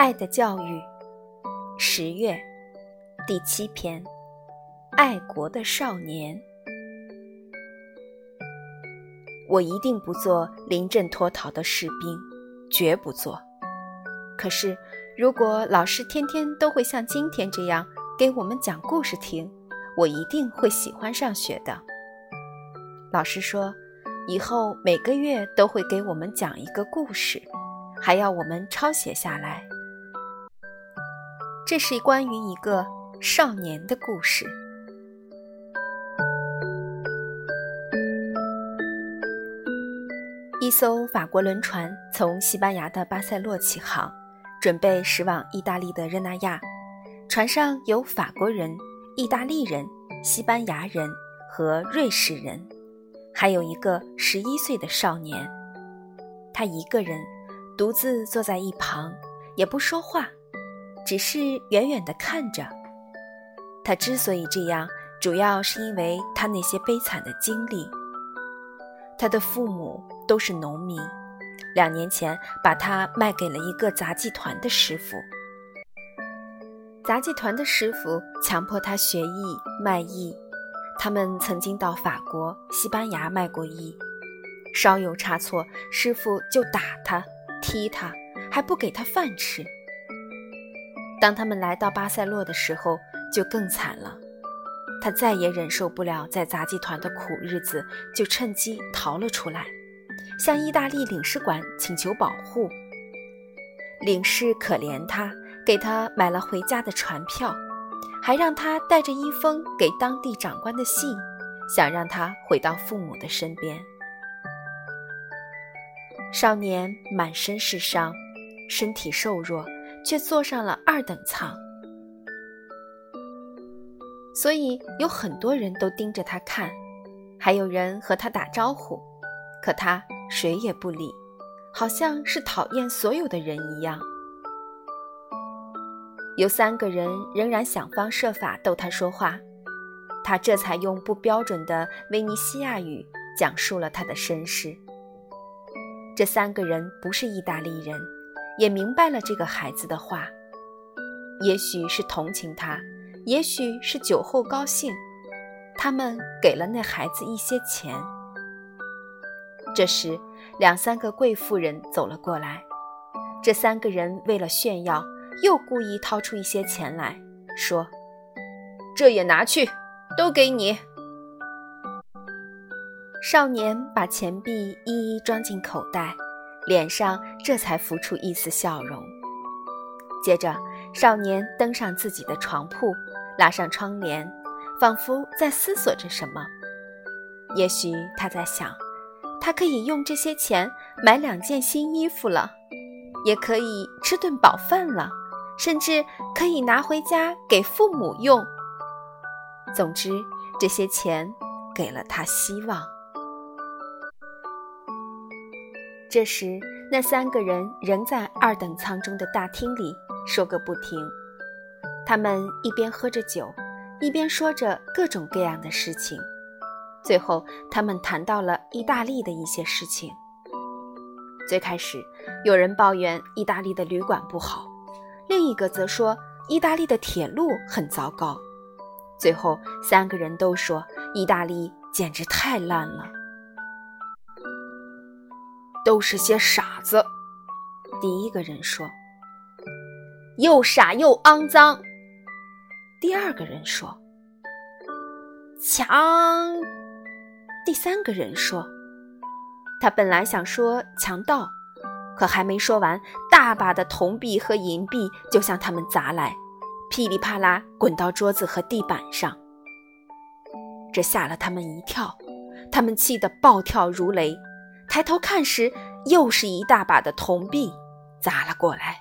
爱的教育，十月，第七篇，爱国的少年。我一定不做临阵脱逃的士兵，绝不做。可是，如果老师天天都会像今天这样给我们讲故事听，我一定会喜欢上学的。老师说，以后每个月都会给我们讲一个故事，还要我们抄写下来。这是关于一个少年的故事。一艘法国轮船从西班牙的巴塞洛起航，准备驶往意大利的热那亚。船上有法国人、意大利人、西班牙人和瑞士人。还有一个十一岁的少年，他一个人独自坐在一旁，也不说话，只是远远地看着。他之所以这样，主要是因为他那些悲惨的经历。他的父母都是农民，两年前把他卖给了一个杂技团的师傅。杂技团的师傅强迫他学艺卖艺。他们曾经到法国、西班牙卖过艺，稍有差错，师傅就打他、踢他，还不给他饭吃。当他们来到巴塞洛的时候，就更惨了。他再也忍受不了在杂技团的苦日子，就趁机逃了出来，向意大利领事馆请求保护。领事可怜他，给他买了回家的船票。还让他带着一封给当地长官的信，想让他回到父母的身边。少年满身是伤，身体瘦弱，却坐上了二等舱，所以有很多人都盯着他看，还有人和他打招呼，可他谁也不理，好像是讨厌所有的人一样。有三个人仍然想方设法逗他说话，他这才用不标准的维尼西亚语讲述了他的身世。这三个人不是意大利人，也明白了这个孩子的话，也许是同情他，也许是酒后高兴，他们给了那孩子一些钱。这时，两三个贵妇人走了过来，这三个人为了炫耀。又故意掏出一些钱来说：“这也拿去，都给你。”少年把钱币一一装进口袋，脸上这才浮出一丝笑容。接着，少年登上自己的床铺，拉上窗帘，仿佛在思索着什么。也许他在想，他可以用这些钱买两件新衣服了，也可以吃顿饱饭了。甚至可以拿回家给父母用。总之，这些钱给了他希望。这时，那三个人仍在二等舱中的大厅里说个不停。他们一边喝着酒，一边说着各种各样的事情。最后，他们谈到了意大利的一些事情。最开始，有人抱怨意大利的旅馆不好。另一个则说，意大利的铁路很糟糕。最后，三个人都说，意大利简直太烂了，都是些傻子。第一个人说：“又傻又肮脏。”第二个人说：“强。”第三个人说：“他本来想说强盗。”可还没说完，大把的铜币和银币就向他们砸来，噼里啪啦滚到桌子和地板上。这吓了他们一跳，他们气得暴跳如雷，抬头看时，又是一大把的铜币砸了过来。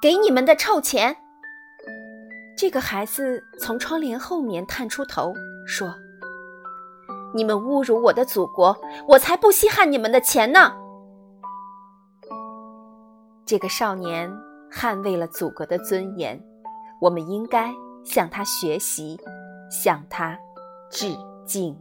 给你们的臭钱！这个孩子从窗帘后面探出头说。你们侮辱我的祖国，我才不稀罕你们的钱呢！这个少年捍卫了祖国的尊严，我们应该向他学习，向他致敬。